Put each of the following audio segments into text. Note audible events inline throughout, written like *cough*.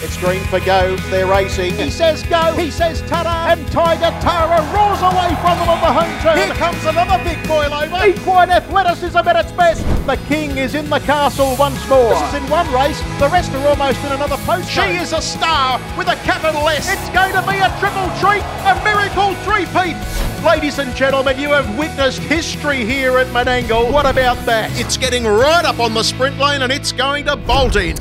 It's green for go. They're racing. He says go. He says ta And Tiger Tara roars away from them on the home turn. Here comes another big boil over. Equine athleticism at its best. The king is in the castle once more. This is in one race. The rest are almost in another post. She is a star with a capital S. It's going to be a triple treat. A miracle three-peat. Ladies and gentlemen, you have witnessed history here at Menangle. What about that? It's getting right up on the sprint lane and it's going to bolt in.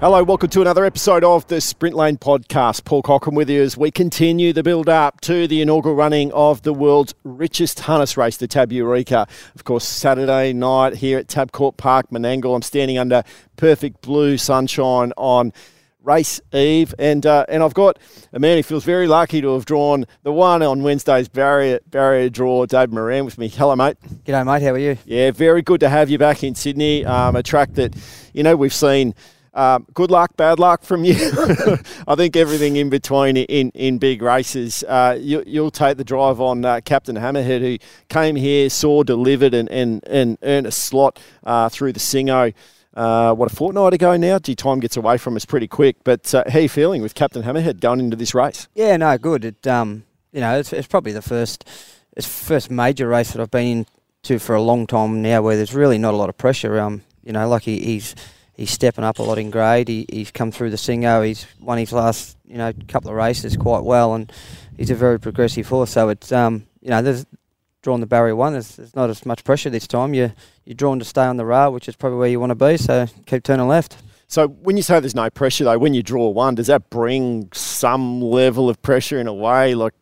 Hello, welcome to another episode of the Sprint Lane podcast. Paul Cochrane with you as we continue the build up to the inaugural running of the world's richest harness race, the Tab Eureka. Of course, Saturday night here at Tabcorp Park, Menangle. I'm standing under perfect blue sunshine on race eve, and uh, and I've got a man who feels very lucky to have drawn the one on Wednesday's barrier barrier draw, Dave Moran, with me. Hello, mate. G'day, mate. How are you? Yeah, very good to have you back in Sydney. Um, a track that you know we've seen. Um, good luck, bad luck from you. *laughs* I think everything in between in, in big races. Uh, you, will take the drive on uh, Captain Hammerhead, who came here, saw, delivered, and, and, and earned a slot uh, through the Singo uh, what a fortnight ago now. Gee, time gets away from us pretty quick. But uh, how are you feeling with Captain Hammerhead going into this race? Yeah, no, good. It um, you know, it's, it's probably the first, it's first major race that I've been into for a long time now, where there's really not a lot of pressure. Um, you know, like he, he's he's stepping up a lot in grade. He, he's come through the Singo. He's won his last you know couple of races quite well, and he's a very progressive horse. So it's um, you know, there's drawn the barrier one. There's, there's not as much pressure this time. You you're drawn to stay on the rail, which is probably where you want to be. So keep turning left. So when you say there's no pressure though, when you draw one, does that bring some level of pressure in a way? Like,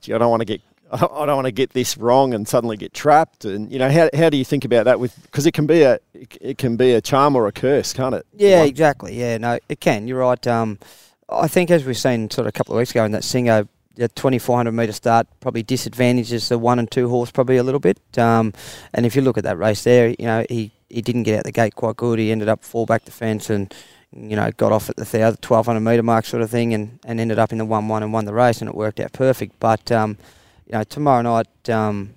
gee, I don't want to get I don't want to get this wrong and suddenly get trapped. And you know, how, how do you think about that? With because it can be a it can be a charm or a curse, can't it? Yeah, exactly. Yeah, no, it can. You're right. Um, I think as we've seen sort of a couple of weeks ago in that Singo the 2400 metre start probably disadvantages the one and two horse probably a little bit. Um, and if you look at that race there, you know, he, he didn't get out the gate quite good. He ended up fall back the fence and, you know, got off at the 1200 metre mark sort of thing and, and ended up in the 1 1 and won the race and it worked out perfect. But, um, you know, tomorrow night, um,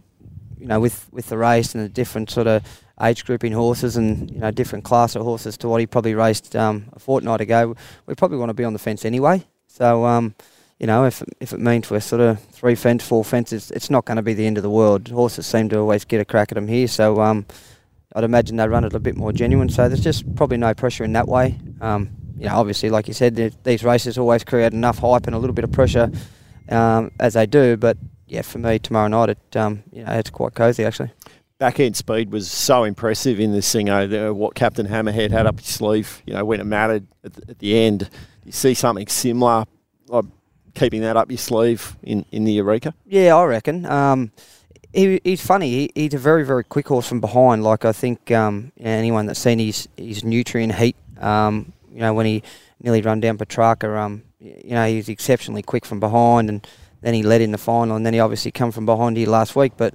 you know, with, with the race and the different sort of age grouping horses and, you know, different class of horses to what he probably raced um, a fortnight ago, we probably want to be on the fence anyway. So, um, you know, if if it means we're sort of three fence, four fences, it's not going to be the end of the world. Horses seem to always get a crack at them here, so um, I'd imagine they run it a bit more genuine. So there's just probably no pressure in that way. Um, you know, obviously, like you said, these races always create enough hype and a little bit of pressure um, as they do. But yeah, for me tomorrow night, it um, you know, it's quite cosy actually. Back end speed was so impressive in this thing oh the What Captain Hammerhead had up his sleeve, you know, when it mattered at the, at the end. You see something similar. I keeping that up your sleeve in, in the Eureka? Yeah, I reckon. Um, he, he's funny. He, he's a very, very quick horse from behind. Like, I think um, anyone that's seen his, his Nutrien heat, um, you know, when he nearly run down Petrarca, um, you know, he's exceptionally quick from behind and then he led in the final and then he obviously come from behind here last week. But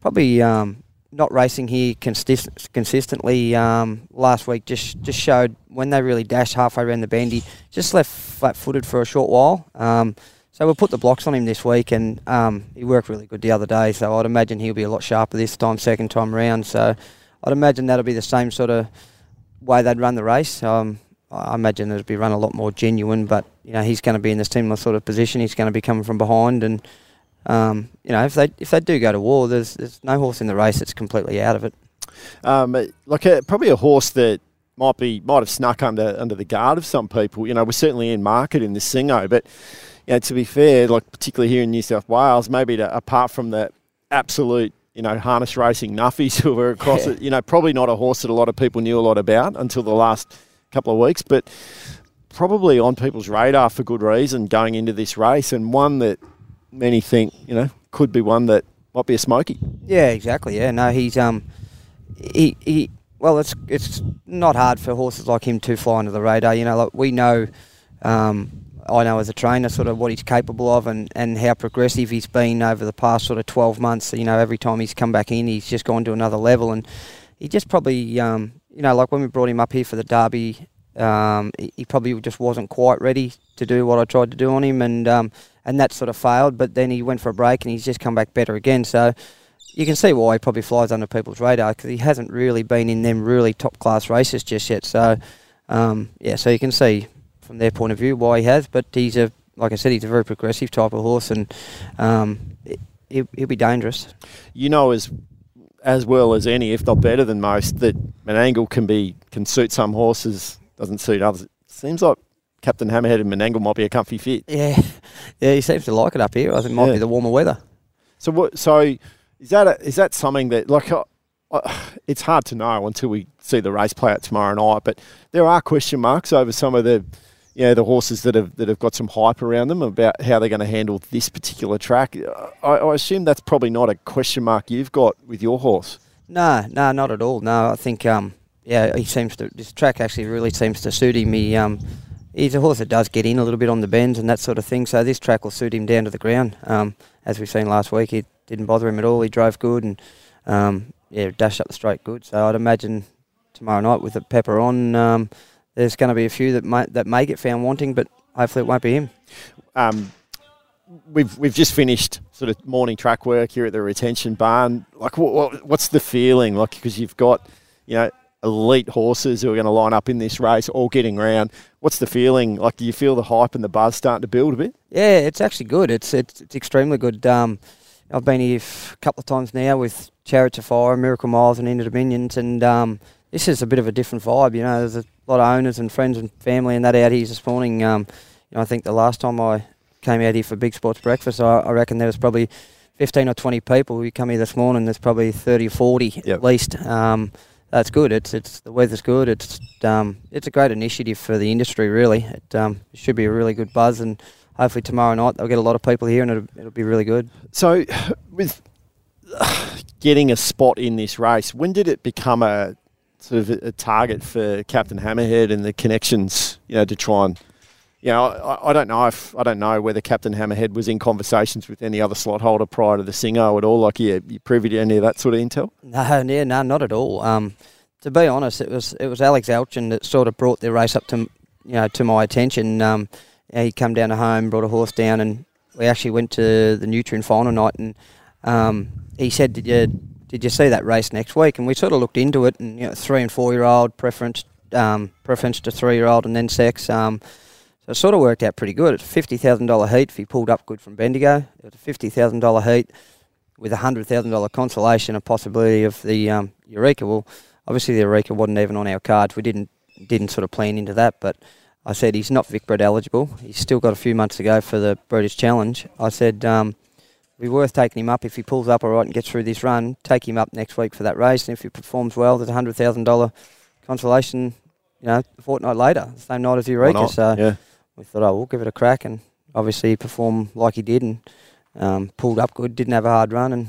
probably um, not racing here consist- consistently um, last week just just showed when they really dashed halfway around the bend, he just left flat-footed for a short while. Um, so we'll put the blocks on him this week, and um, he worked really good the other day. So I'd imagine he'll be a lot sharper this time, second time round. So I'd imagine that'll be the same sort of way they'd run the race. Um, I imagine it'll be run a lot more genuine, but you know he's going to be in this similar sort of position. He's going to be coming from behind and um, you know, if they if they do go to war, there's there's no horse in the race that's completely out of it. Um, like a, probably a horse that might be might have snuck under under the guard of some people. You know, we're certainly in market in the Singo, but you know, to be fair, like particularly here in New South Wales, maybe to, apart from the absolute you know harness racing nuffies *laughs* who were across yeah. it, you know, probably not a horse that a lot of people knew a lot about until the last couple of weeks, but probably on people's radar for good reason going into this race, and one that many think, you know, could be one that might be a smoky. Yeah, exactly. Yeah, no, he's um, he he. Well, it's it's not hard for horses like him to fly under the radar. You know, like we know, um, I know as a trainer sort of what he's capable of and, and how progressive he's been over the past sort of 12 months. You know, every time he's come back in, he's just gone to another level. And he just probably, um, you know, like when we brought him up here for the Derby, um, he probably just wasn't quite ready to do what I tried to do on him. And um, and that sort of failed. But then he went for a break and he's just come back better again. So you can see why he probably flies under people's radar because he hasn't really been in them really top class races just yet. So um, yeah, so you can see from their point of view why he has. But he's a like I said, he's a very progressive type of horse, and um, he'll, he'll be dangerous. You know as as well as any, if not better than most, that Menangle can be can suit some horses, doesn't suit others. It Seems like Captain Hammerhead and Menangle might be a comfy fit. Yeah, yeah, he seems to like it up here. I think it might Yeah. be the warmer weather. So what? So is that a, is that something that like uh, uh, it's hard to know until we see the race play out tomorrow night. But there are question marks over some of the you know the horses that have that have got some hype around them about how they're going to handle this particular track. I, I assume that's probably not a question mark you've got with your horse. No, no, not at all. No, I think um, yeah, he seems to. This track actually really seems to suit him. He um, he's a horse that does get in a little bit on the bends and that sort of thing. So this track will suit him down to the ground. Um, as we've seen last week, it didn't bother him at all. He drove good and um, yeah, dashed up the straight good. So I'd imagine tomorrow night with the pepper on, um, there's going to be a few that may that may get found wanting, but hopefully it won't be him. Um, we've we've just finished sort of morning track work here at the retention barn. Like, what, what what's the feeling like? Because you've got you know elite horses who are going to line up in this race, all getting round. What's the feeling like? Do you feel the hype and the buzz starting to build a bit? Yeah, it's actually good. It's it's, it's extremely good. Um, I've been here a couple of times now with Chariots of Fire, Miracle Miles, and Inter Dominions, and um, this is a bit of a different vibe. You know, there's a lot of owners and friends and family and that out here this morning. Um, you know, I think the last time I came out here for Big Sports Breakfast, I, I reckon there was probably 15 or 20 people who come here this morning. There's probably 30 or 40 Yep. at least. Um, that's good. It's it's the weather's good. It's um, it's a great initiative for the industry. Really, it um, it should be a really good buzz, and hopefully tomorrow night they'll get a lot of people here, and it'll, it'll be really good. So, with *sighs* getting a spot in this race, when did it become a sort of a target for Captain Hammerhead and the connections? You know, to try and you know, I, I don't know if I don't know whether Captain Hammerhead was in conversations with any other slot holder prior to the Singo at all. Like, yeah, you privy to any of that sort of intel? No, yeah, no, not at all. Um, to be honest, it was it was Alex Alchin that sort of brought the race up to you know to my attention. Um, he come down to home, brought a horse down, and we actually went to the Nutrien final night, and um, he said, "Did you did you see that race next week?" And we sort of looked into it, and you know, three and four year old preference um, preference to three year old, and then sex. Um, so it sort of worked out pretty good. It's fifty thousand dollar heat if he pulled up good from Bendigo. It was a fifty thousand dollar heat with a hundred thousand dollar consolation, a possibility of the um, Eureka. Well, obviously the Eureka wasn't even on our cards. We didn't didn't sort of plan into that, but I said he's not Vic Bred eligible. He's still got a few months to go for the Breeders Challenge. I said um, it'd be worth taking him up if he pulls up all right and gets through this run. Take him up next week for that race, and if he performs well, there's a hundred thousand dollar consolation. You know, a fortnight later, the same night as Eureka. So yeah. we thought, oh, we'll give it a crack, and obviously he performed like he did and um, pulled up good. Didn't have a hard run and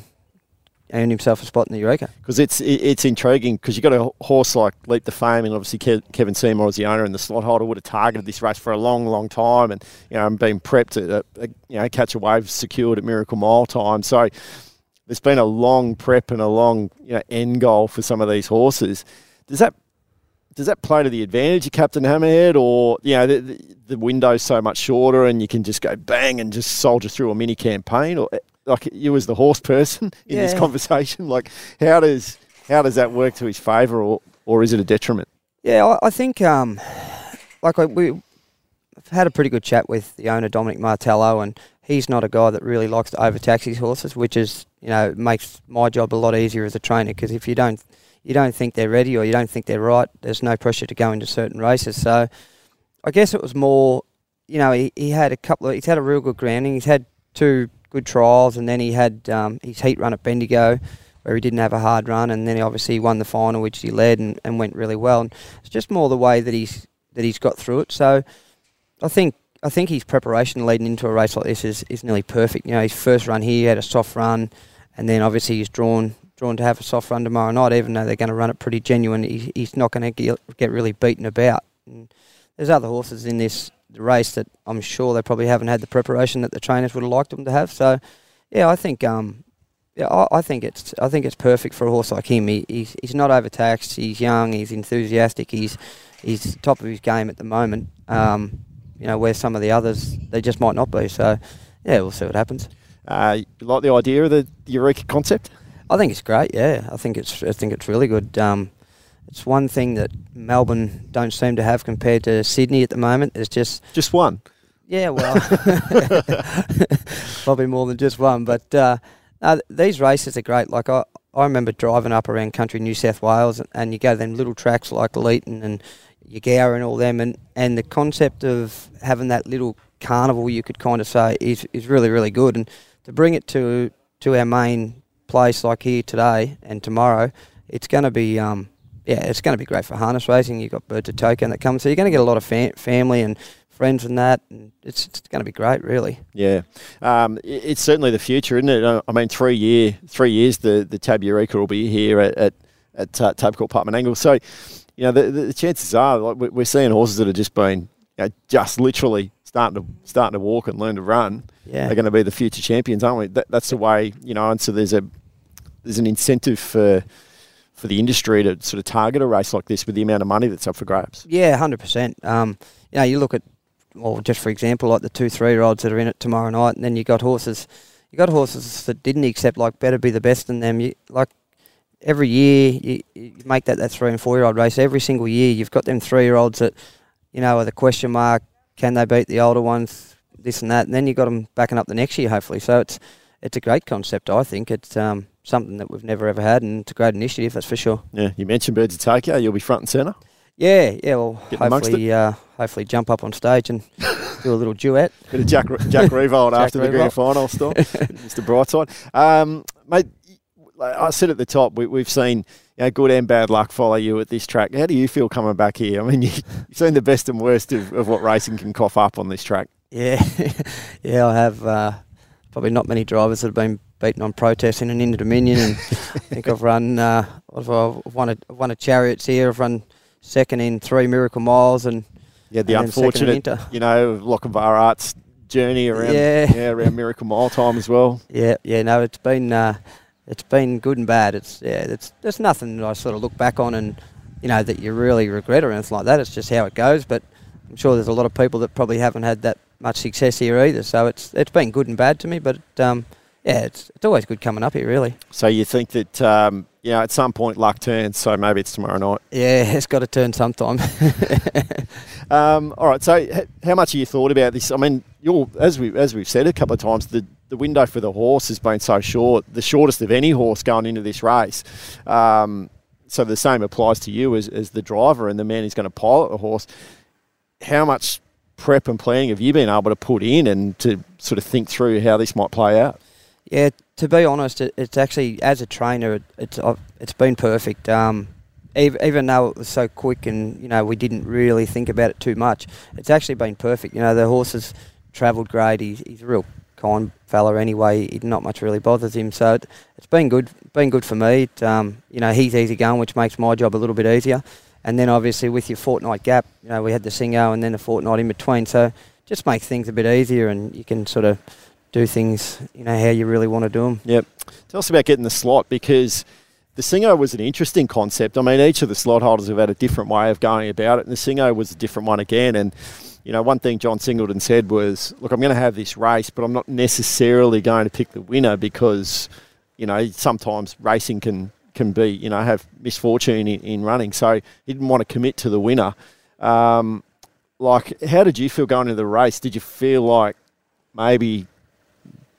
earned himself a spot in the Eureka. because it's it's intriguing because you've got a horse like Leap to Fame and obviously Ke- Kevin Seymour as the owner and the slot holder would have targeted this race for a long, long time and you know been prepped to uh, uh, you know catch a wave secured at Miracle Mile time. So there's been a long prep and a long you know end goal for some of these horses. Does that does that play to the advantage of Captain Hammerhead, or you know the, the, the window's so much shorter and you can just go bang and just soldier through a mini campaign, or like you as the horse person *laughs* in this conversation, like how does how does that work to his favour, or or is it a detriment? Yeah, I, I think um, like I, we I've had a pretty good chat with the owner Dominic Martello, and he's not a guy that really likes to overtax his horses, which is you know makes my job a lot easier as a trainer because if you don't you don't think they're ready or you don't think they're right, there's no pressure to go into certain races. So I guess it was more, you know, he, he had a couple of he's had a real good grounding. He's had two good trials, and then he had um, his heat run at Bendigo where he didn't have a hard run, and then he obviously won the final, which he led and, and went really well. And it's just more the way that he's that he's got through it. So I think I think his preparation leading into a race like this is, is nearly perfect. You know, his first run here he had a soft run, and then obviously he's drawn drawn to have a soft run tomorrow night. Even though they're going to run it pretty genuine, he, he's not going to get get really beaten about. And there's other horses in this race that I'm sure they probably haven't had the preparation that the trainers would have liked them to have. So yeah, I think um, yeah, I, I think it's I think it's perfect for a horse like him. He, he's he's not overtaxed. He's young. He's enthusiastic. He's he's top of his game at the moment. Um, you know, where some of the others they just might not be. So yeah, we'll see what happens. Uh, you like the idea of the Eureka concept? I think it's great. Yeah, I think it's I think it's really good. Um, it's one thing that Melbourne don't seem to have compared to Sydney at the moment. It's just just one. Yeah, well, *laughs* probably more than just one. But uh, no, these races are great. Like I, I remember driving up around country New South Wales, and, and you go to them little tracks like Leeton and Eugowra and all them, and, and the concept of having that little carnival, you could kind of say, is, is really really good. And to bring it to to our main place like here today and tomorrow, it's going to be um, yeah, it's going to be great for harness racing. You've got Birds of Tokyo that comes, so you're going to get a lot of fam- family and friends and that. And it's, it's going to be great, really. Yeah, um, it's certainly the future, isn't it? Uh, I mean, three year, three years, the the Tab Eureka will be here at at, at uh, Tabcorp Park Angle. So, you know, the, the chances are like we're seeing horses that have just been you know, just literally starting to starting to walk and learn to run. Yeah, are going to be the future champions, aren't we? That, that's the way, you know. And so there's a there's an incentive for for the industry to sort of target a race like this with the amount of money that's up for grabs. Yeah, hundred um, percent. You know, you look at well, just for example, like the two three year olds that are in it tomorrow night, and then you got horses, you got horses that didn't accept like better be the best than them. You like every year you, you make that that three and four year old race. Every single year you've got them three year olds that you know are the question mark. Can they beat the older ones? This and that, and then you got them backing up the next year, hopefully. So it's it's a great concept. I think it's um, something that we've never ever had, and it's a great initiative. That's for sure. Yeah, you mentioned Birds of Tokyo. You'll be front and centre. Yeah, yeah. Well, hopefully, uh, hopefully, jump up on stage and *laughs* do a little duet. Bit of Jack Jack Riewoldt *laughs* after the grand final, still, *laughs* Mr. Brightside. Um, mate, I said at the top, we, have seen you know, good and bad luck follow you at this track. How do you feel coming back here? I mean, you, have seen the best and worst of, of what racing can cough up on this track. Yeah, yeah, I have. Uh, probably not many drivers that have been beaten on protesting and Inter Dominion, and *laughs* I think I've run. Uh, I've won a won a chariots here. I've run second in three miracle miles, and yeah, the unfortunate, you know, Lochinvar Art's journey around yeah. yeah around Miracle Mile time as well. Yeah, yeah, no, it's been uh, it's been good and bad. It's yeah, it's there's nothing that I sort of look back on and you know that you really regret or anything like that. It's just how it goes. But I'm sure there's a lot of people that probably haven't had that much success here either. So it's it's been good and bad to me. But um, yeah, it's it's always good coming up here, really. So you think that um, you know at some point luck turns, so maybe it's tomorrow night. Yeah, *laughs* it's got to turn sometime. *laughs* um, all right. So how much have you thought about this? I mean, you're as we as we've said a couple of times, the the window for the horse has been so short, the shortest of any horse going into this race. Um, so the same applies to you as, as the driver and the man who's going to pilot the horse. How much prep and planning have you been able to put in and to sort of think through how this might play out? Yeah, to be honest, it, it's actually as a trainer, it, it's it's been perfect. Um, even, even though it was so quick and you know we didn't really think about it too much, it's actually been perfect. You know the horse has travelled great. He's, he's a real kind fella anyway. He, not much really bothers him, so it, has been good. Been good for me. It, um, you know he's easy going, which makes my job a little bit easier. And then obviously with your fortnight gap, you know we had the Singo and then a fortnight in between, so just makes things a bit easier, and you can sort of do things, you know, how you really want to do them. Yep. Tell us about getting the slot because the Singo was an interesting concept. I mean, each of the slot holders have had a different way of going about it, and the Singo was a different one again. And you know, one thing John Singleton said was, "Look, I'm going to have this race, but I'm not necessarily going to pick the winner because, you know, sometimes racing can can be, you know, have misfortune in, in running. So he didn't want to commit to the winner. Um, like, how did you feel going into the race? Did you feel like maybe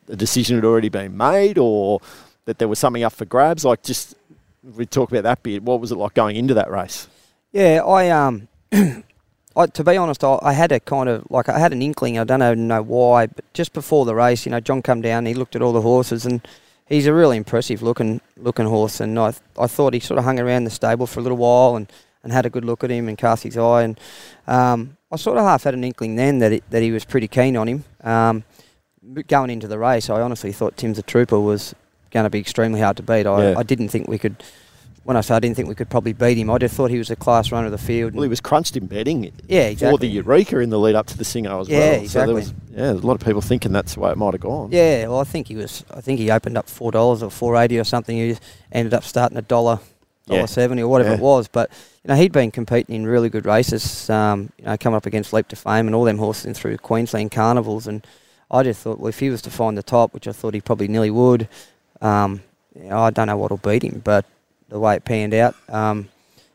a decision had already been made or that there was something up for grabs? Like, just we talk about that bit. What was it like going into that race? Yeah, I um, *clears throat* I, to be honest, I, I, had a kind of like I had an inkling. I don't know, know why, but just before the race, you know, John come down. He looked at all the horses, and he's a really impressive looking looking horse. And I I thought he sort of hung around the stable for a little while and, and had a good look at him and cast his eye. And um, I sort of half had an inkling then that it, that he was pretty keen on him. Um, going into the race, I honestly thought Tim's a Trooper was going to be extremely hard to beat. I, yeah. I didn't think we could. When I said I didn't think we could probably beat him, I just thought he was a class runner of the field. Well, he was crunched in betting. Yeah, exactly. For the Eureka in the lead up to the Singo as yeah, well. Yeah, exactly. So there was, yeah, there's a lot of people thinking that's the way it might have gone. Yeah, well, I think he was. I think he opened up four dollars or four eighty or something. He ended up starting a dollar, dollar yeah. seventy or whatever yeah. it was. But you know, he'd been competing in really good races. Um, you know, coming up against Leap to Fame and all them horses in through Queensland carnivals and I just thought, well, if he was to find the top, which I thought he probably nearly would, um, you know, I don't know what'll beat him, but the way it panned out, um,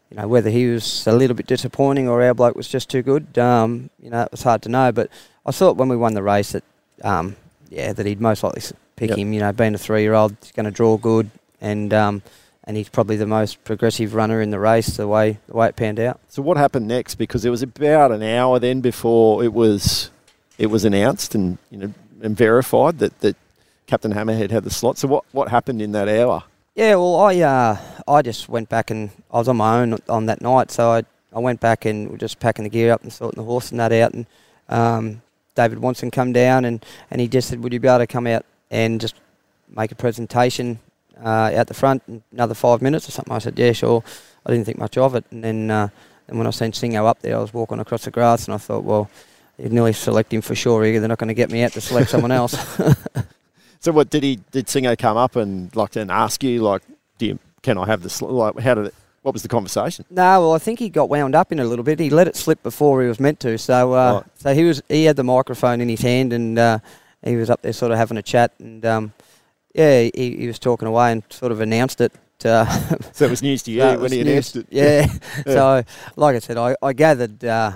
you know, whether he was a little bit disappointing or our bloke was just too good, um, you know, it was hard to know. But I thought when we won the race that, um, yeah, that he'd most likely pick Yep. him. You know, being a three-year-old, he's going to draw good, and um, and he's probably the most progressive runner in the race. The way the way it panned out. So what happened next? Because it was about an hour then before it was it was announced and you know and verified that, that Captain Hammerhead had the slot. So what, what happened in that hour? Yeah, well, I uh, I just went back and I was on my own on that night, so I I went back and we're just packing the gear up and sorting the horse and that out, and um, David Watson come down and, and he just said, would you be able to come out and just make a presentation uh, out the front in another five minutes or something? I said, yeah, sure. I didn't think much of it, and then uh, and when I seen Singo up there, I was walking across the grass and I thought, well. You'd nearly select him for sure. They're not going to get me out to select someone else. *laughs* So what did he did Singo come up and like and ask you like do you can I have the slot? Like how did it? What was the conversation? No, well, I think he got wound up in it a little bit. He let it slip before he was meant to. So, uh, Right. so he was he had the microphone in his hand and uh, he was up there sort of having a chat and um, yeah, he, he was talking away and sort of announced it. Uh, So it was news to you *laughs* so when was he news- announced it. *laughs* Yeah. so, like I said, I, I gathered uh,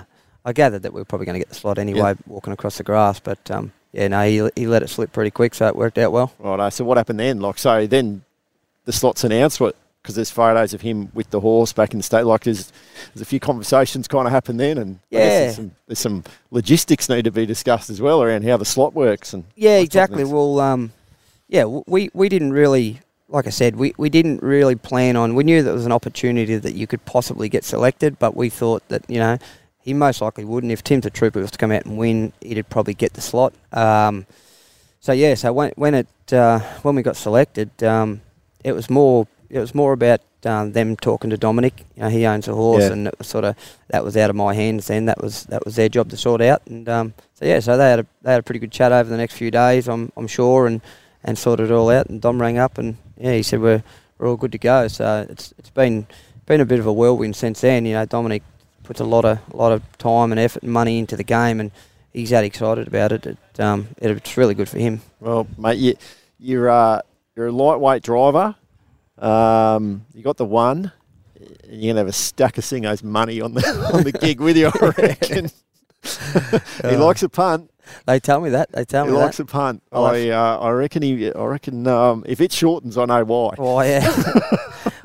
I gathered that we were probably going to get the slot anyway, walking across the grass. But um, yeah, no, he he let it slip pretty quick, so it worked out well. Right. So what happened then? Like so then the slots announced what because there's photos of him with the horse back in the state. Like there's there's a few conversations kind of happened then, and Yeah. there's some, there's some logistics need to be discussed as well around how the slot works and Yeah, exactly. Well, um, yeah, we, we didn't really, like I said, we, we didn't really plan on. We knew there was an opportunity that you could possibly get selected, but we thought that you know he most likely wouldn't. If Tim the Trooper was to come out and win, he'd probably get the slot. Um, so yeah, so when when it uh, when we got selected, um, it was more it was more about um, them talking to Dominic. You know, he owns a horse, Yeah. and it was sort of that was out of my hands. Then that was that was their job to sort out. And um, so yeah, so they had a they had a pretty good chat over the next few days. I'm I'm sure, and and sorted it all out. And Dom rang up, and yeah, he said we're we're all good to go. So it's it's been been a bit of a whirlwind since then. You know, Dominic puts a lot of a lot of time and effort and money into the game, and he's that excited about it. it um, it's really good for him. Well, mate, you, you're uh, you're a lightweight driver. Um, you got the one. and You're gonna have a stack of Singo's money on the *laughs* on the gig with you, I *laughs* reckon. *laughs* he Uh, likes a punt. They tell me that. They tell He me likes that. a punt. I'll I uh, I reckon he. I reckon um, if it shortens, I know why. Oh yeah.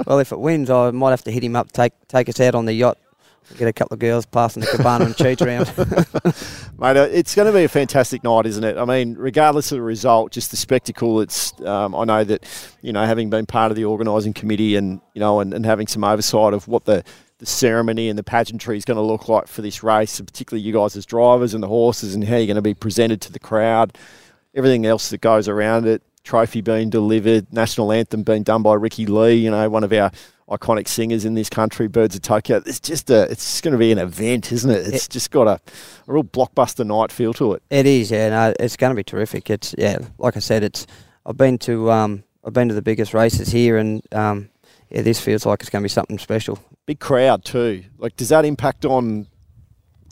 well, if it wins, I might have to hit him up, take take us out on the yacht, get a couple of girls passing the cabana and cheats around. *laughs* *laughs* Mate, uh, it's going to be a fantastic night, isn't it? I mean, regardless of the result, just the spectacle. It's um, I know that you know having been part of the organising committee and you know and, and having some oversight of what the the ceremony and the pageantry is going to look like for this race, and particularly you guys as drivers and the horses and how you're going to be presented to the crowd, everything else that goes around it. Trophy being delivered, national anthem being done by Ricki-Lee, you know, one of our iconic singers in this country, Birds of Tokyo. It's just a, it's just going to be an event, isn't it? It's just got a, a real blockbuster night feel to it. it is, yeah. No, it's going to be terrific. It's yeah, like I said, it's. I've been to um, I've been to the biggest races here, and um, yeah, this feels like it's going to be something special. Big crowd too. Like, does that impact on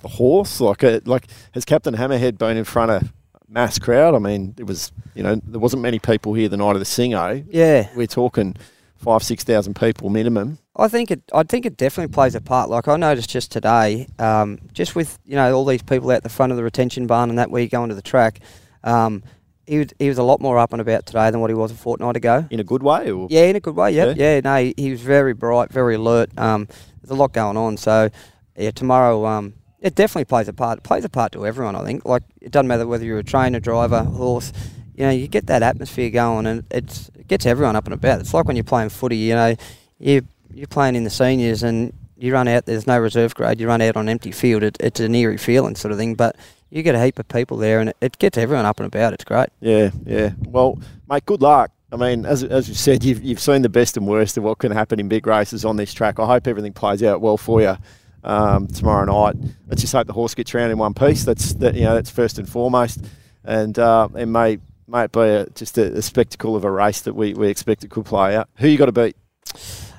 the horse? Like, uh like has Captain Hammerhead been in front of a mass crowd? I mean, it was, you know, there wasn't many people here the night of the Singo. Yeah, We're talking five, six thousand people minimum. I think it. I think it definitely plays a part. Like I noticed just today, um, just with you know all these people out the front of the retention barn and that where you go into the track, um, he was, he was a lot more up and about today than what he was a fortnight ago. In a good way, or Yeah, in a good way. Yeah, Yeah? yeah. no, he, he was very bright, very alert. Um, there's a lot going on. So yeah, tomorrow, um, it definitely plays a part. It plays a part to everyone. I think. Like it doesn't matter whether you're a trainer, driver, horse. You know, you get that atmosphere going, and it's it gets everyone up and about. It's like when you're playing footy. You know, you you're playing in the seniors and you run out. There's no reserve grade. You run out on empty field. It, it's an eerie feeling, sort of thing. But you get a heap of people there, and it, it gets everyone up and about. It's great. Yeah, yeah. Well, mate, good luck. I mean, as, as you said, you've, you've seen the best and worst of what can happen in big races on this track. I hope everything plays out well for you um, tomorrow night. Let's just hope the horse gets round in one piece. That's that you know that's first and foremost, and uh, it may it be a, just a, a spectacle of a race that we, we expect it could play out. Who you got to beat?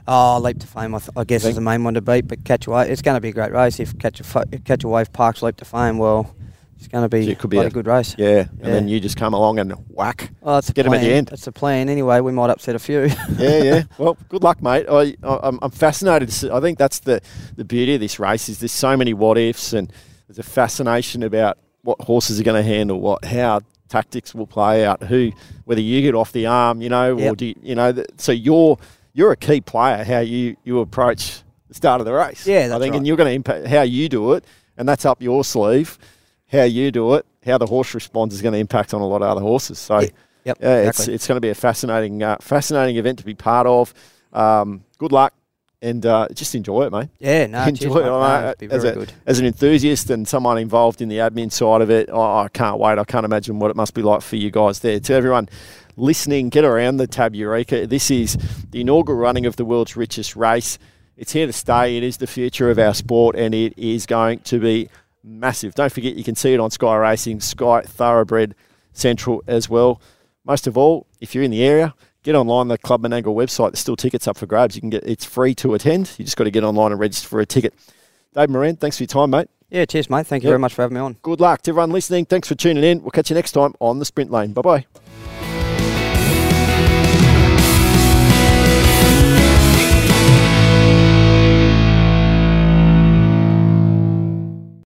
Oh, Leap to Fame, I, th- I guess, Think- is the main one to beat. But Catch a Wave, it's going to be a great race. If Catch a, Fa- Catch a Wave Parks Leap to Fame, well, It's going to be, So it could be a- a, good race. Yeah, and then you just come along and whack. Oh, that's Get plan. at the end. That's the plan. Anyway, we might upset a few. yeah, yeah. *laughs* Well, good luck, mate. I, I, I'm, I'm fascinated. See, I think that's the, the beauty of this race is there's so many what ifs and there's a fascination about what horses are going to handle, what how tactics will play out, who whether you get off the arm, you know, or do you, you know. th- So you're you're a key player. How you you approach the start of the race. Yeah, I think, right. and you're going to impact how you do it, and that's up your sleeve. How you do it, how the horse responds is going to impact on a lot of other horses. So. Yeah. Yep. Yeah, it's it's going to be a fascinating uh, fascinating event to be part of. Um, good luck and uh, just enjoy it, mate. yeah, no, *laughs* enjoy cheers, it. mate. No, as, very a, good. as an enthusiast and someone involved in the admin side of it, oh, I can't wait. I can't imagine what it must be like for you guys there. To everyone listening, get around the Tab Eureka. This is the inaugural running of the world's richest race. It's here to stay. It is the future of our sport, and it is going to be massive. Don't forget, you can see it on Sky Racing, Sky Thoroughbred Central as well. Most of all, if you're in the area, get online the Club Menangle website. There's still tickets up for grabs. You can get it's free to attend. You just got to get online and register for a ticket. Dave Moran, thanks for your time, mate. Yeah, cheers, mate. Thank you Yep. very much for having me on. Good luck to everyone listening. Thanks for tuning in. We'll catch you next time on the Sprint Lane. Bye bye.